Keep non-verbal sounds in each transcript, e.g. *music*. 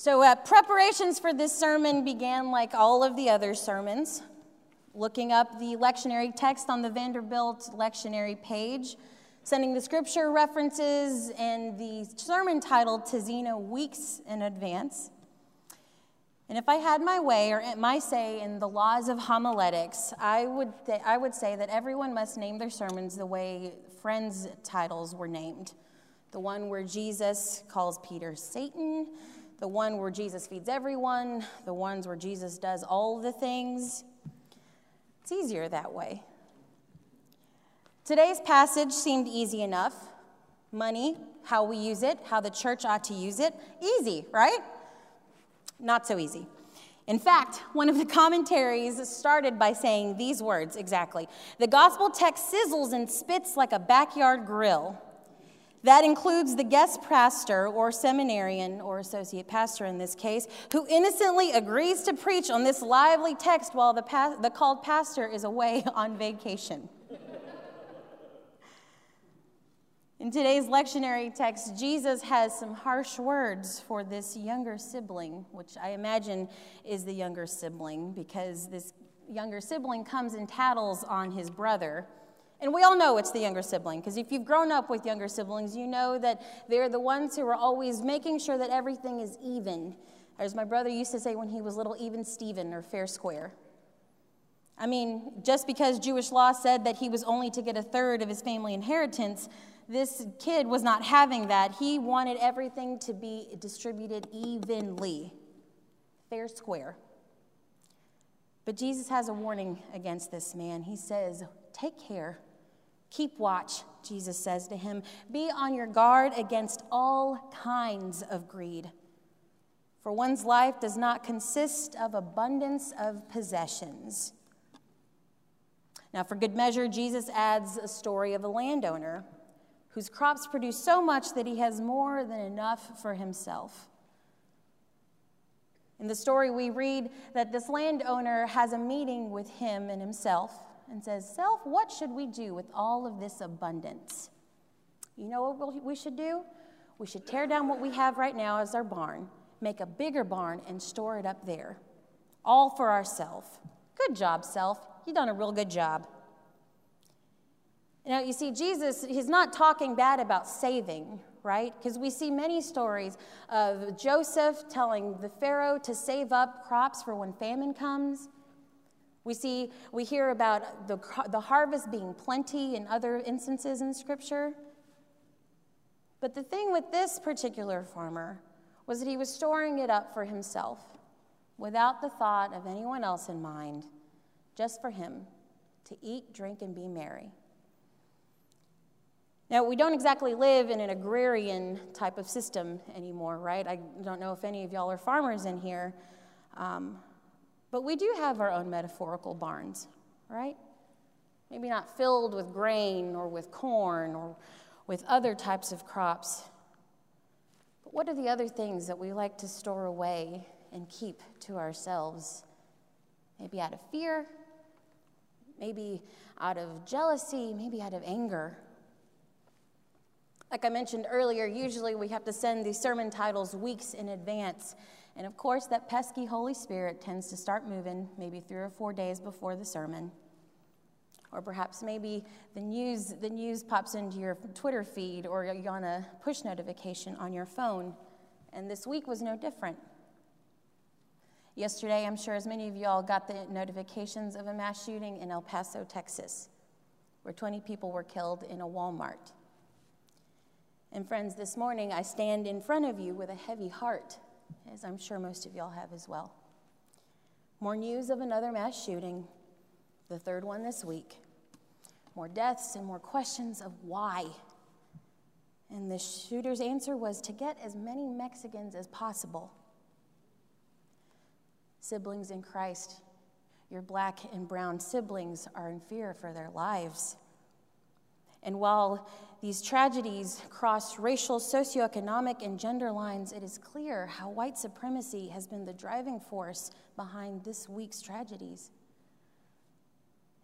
So, uh, preparations for this sermon began like all of the other sermons, looking up the lectionary text on the Vanderbilt lectionary page, sending the scripture references and the sermon title to Zeno weeks in advance. And if I had my way or my say in the laws of homiletics, I would, th- I would say that everyone must name their sermons the way Friends' titles were named. The one where Jesus calls Peter Satan, the one where Jesus feeds everyone, the ones where Jesus does all the things. It's easier that way. Today's passage seemed easy enough money, how we use it, how the church ought to use it. Easy, right? Not so easy. In fact, one of the commentaries started by saying these words exactly The gospel text sizzles and spits like a backyard grill. That includes the guest pastor or seminarian or associate pastor in this case, who innocently agrees to preach on this lively text while the, pa- the called pastor is away *laughs* on vacation. In today's lectionary text, Jesus has some harsh words for this younger sibling, which I imagine is the younger sibling because this younger sibling comes and tattles on his brother. And we all know it's the younger sibling, because if you've grown up with younger siblings, you know that they're the ones who are always making sure that everything is even. As my brother used to say when he was little, even Steven or fair square. I mean, just because Jewish law said that he was only to get a third of his family inheritance, this kid was not having that. He wanted everything to be distributed evenly, fair square. But Jesus has a warning against this man. He says, Take care Keep watch, Jesus says to him. Be on your guard against all kinds of greed. For one's life does not consist of abundance of possessions. Now, for good measure, Jesus adds a story of a landowner whose crops produce so much that he has more than enough for himself. In the story, we read that this landowner has a meeting with him and himself and says, Self, what should we do with all of this abundance? You know what we should do? We should tear down what we have right now as our barn, make a bigger barn, and store it up there, all for ourselves. Good job, self. You've done a real good job. Now, you see, Jesus, he's not talking bad about saving, right? Because we see many stories of Joseph telling the Pharaoh to save up crops for when famine comes. We see, we hear about the, the harvest being plenty in other instances in Scripture. But the thing with this particular farmer was that he was storing it up for himself without the thought of anyone else in mind, just for him to eat, drink, and be merry. Now, we don't exactly live in an agrarian type of system anymore, right? I don't know if any of y'all are farmers in here. Um, but we do have our own metaphorical barns, right? Maybe not filled with grain or with corn or with other types of crops. But what are the other things that we like to store away and keep to ourselves? Maybe out of fear, maybe out of jealousy, maybe out of anger. Like I mentioned earlier, usually we have to send these sermon titles weeks in advance. And of course, that pesky Holy Spirit tends to start moving maybe three or four days before the sermon. Or perhaps maybe the news, the news pops into your Twitter feed or you're on a push notification on your phone. And this week was no different. Yesterday, I'm sure as many of y'all got the notifications of a mass shooting in El Paso, Texas, where 20 people were killed in a Walmart. And friends, this morning I stand in front of you with a heavy heart as I'm sure most of y'all have as well. More news of another mass shooting, the third one this week. More deaths and more questions of why. And the shooter's answer was to get as many Mexicans as possible. Siblings in Christ, your black and brown siblings are in fear for their lives. And while these tragedies cross racial, socioeconomic, and gender lines, it is clear how white supremacy has been the driving force behind this week's tragedies.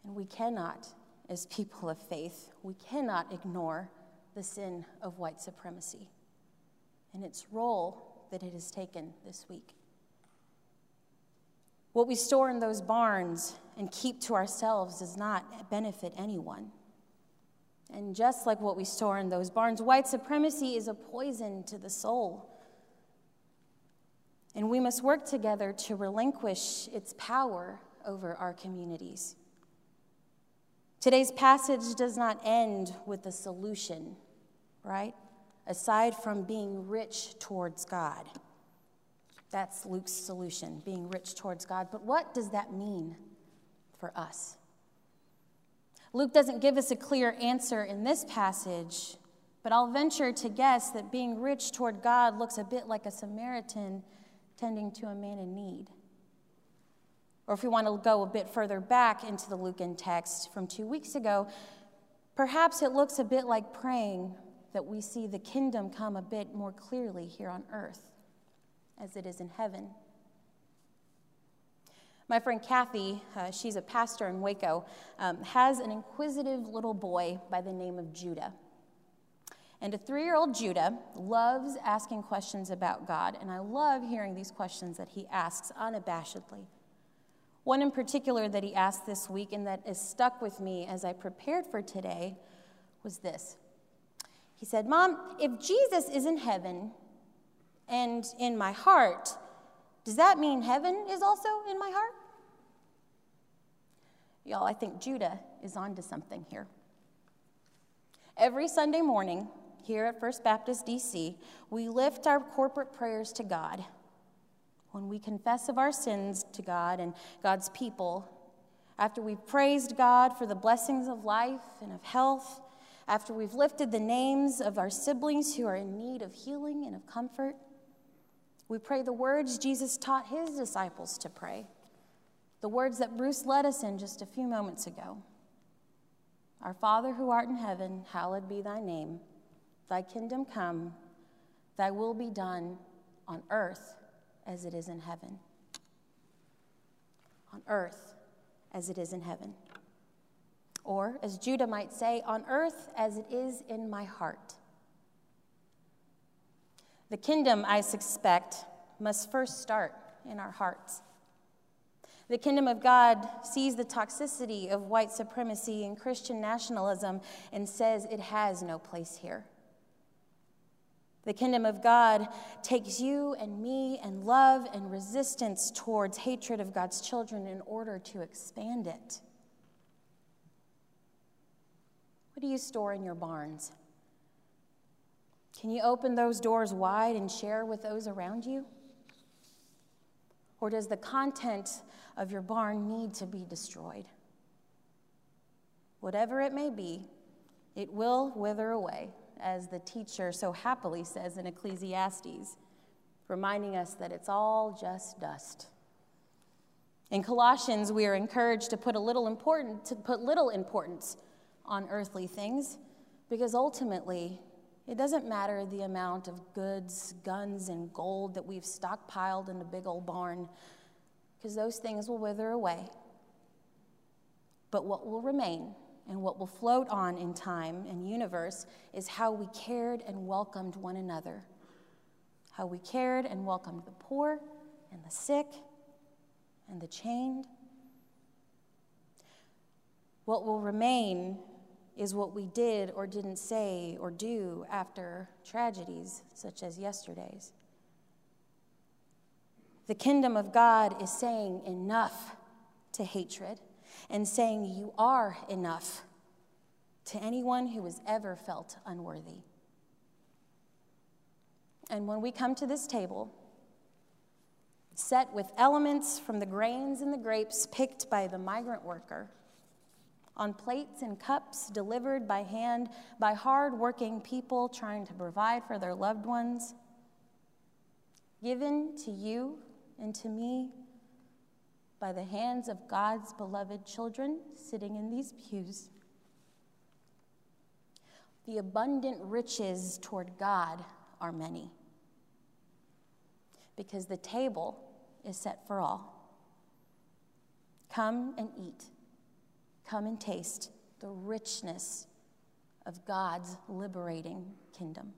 And we cannot, as people of faith, we cannot ignore the sin of white supremacy and its role that it has taken this week. What we store in those barns and keep to ourselves does not benefit anyone. And just like what we store in those barns, white supremacy is a poison to the soul. And we must work together to relinquish its power over our communities. Today's passage does not end with a solution, right? Aside from being rich towards God. That's Luke's solution, being rich towards God. But what does that mean for us? Luke doesn't give us a clear answer in this passage, but I'll venture to guess that being rich toward God looks a bit like a Samaritan tending to a man in need. Or if we want to go a bit further back into the Lucan text from two weeks ago, perhaps it looks a bit like praying that we see the kingdom come a bit more clearly here on earth as it is in heaven. My friend Kathy, uh, she's a pastor in Waco, um, has an inquisitive little boy by the name of Judah. And a three year old Judah loves asking questions about God, and I love hearing these questions that he asks unabashedly. One in particular that he asked this week and that is stuck with me as I prepared for today was this. He said, Mom, if Jesus is in heaven, and in my heart, does that mean heaven is also in my heart? Y'all, I think Judah is onto something here. Every Sunday morning here at First Baptist DC, we lift our corporate prayers to God. When we confess of our sins to God and God's people, after we've praised God for the blessings of life and of health, after we've lifted the names of our siblings who are in need of healing and of comfort, we pray the words Jesus taught his disciples to pray, the words that Bruce led us in just a few moments ago. Our Father who art in heaven, hallowed be thy name. Thy kingdom come, thy will be done on earth as it is in heaven. On earth as it is in heaven. Or, as Judah might say, on earth as it is in my heart. The kingdom, I suspect, must first start in our hearts. The kingdom of God sees the toxicity of white supremacy and Christian nationalism and says it has no place here. The kingdom of God takes you and me and love and resistance towards hatred of God's children in order to expand it. What do you store in your barns? Can you open those doors wide and share with those around you? Or does the content of your barn need to be destroyed? Whatever it may be, it will wither away, as the teacher so happily says in Ecclesiastes, reminding us that it's all just dust. In Colossians, we are encouraged to put a little important to put little importance on earthly things because ultimately it doesn't matter the amount of goods, guns, and gold that we've stockpiled in the big old barn, because those things will wither away. But what will remain and what will float on in time and universe is how we cared and welcomed one another, how we cared and welcomed the poor and the sick and the chained. What will remain is what we did or didn't say or do after tragedies such as yesterday's. The kingdom of God is saying enough to hatred and saying you are enough to anyone who has ever felt unworthy. And when we come to this table, set with elements from the grains and the grapes picked by the migrant worker, on plates and cups delivered by hand by hard-working people trying to provide for their loved ones, given to you and to me by the hands of God's beloved children sitting in these pews. The abundant riches toward God are many because the table is set for all. Come and eat Come and taste the richness of God's liberating kingdom.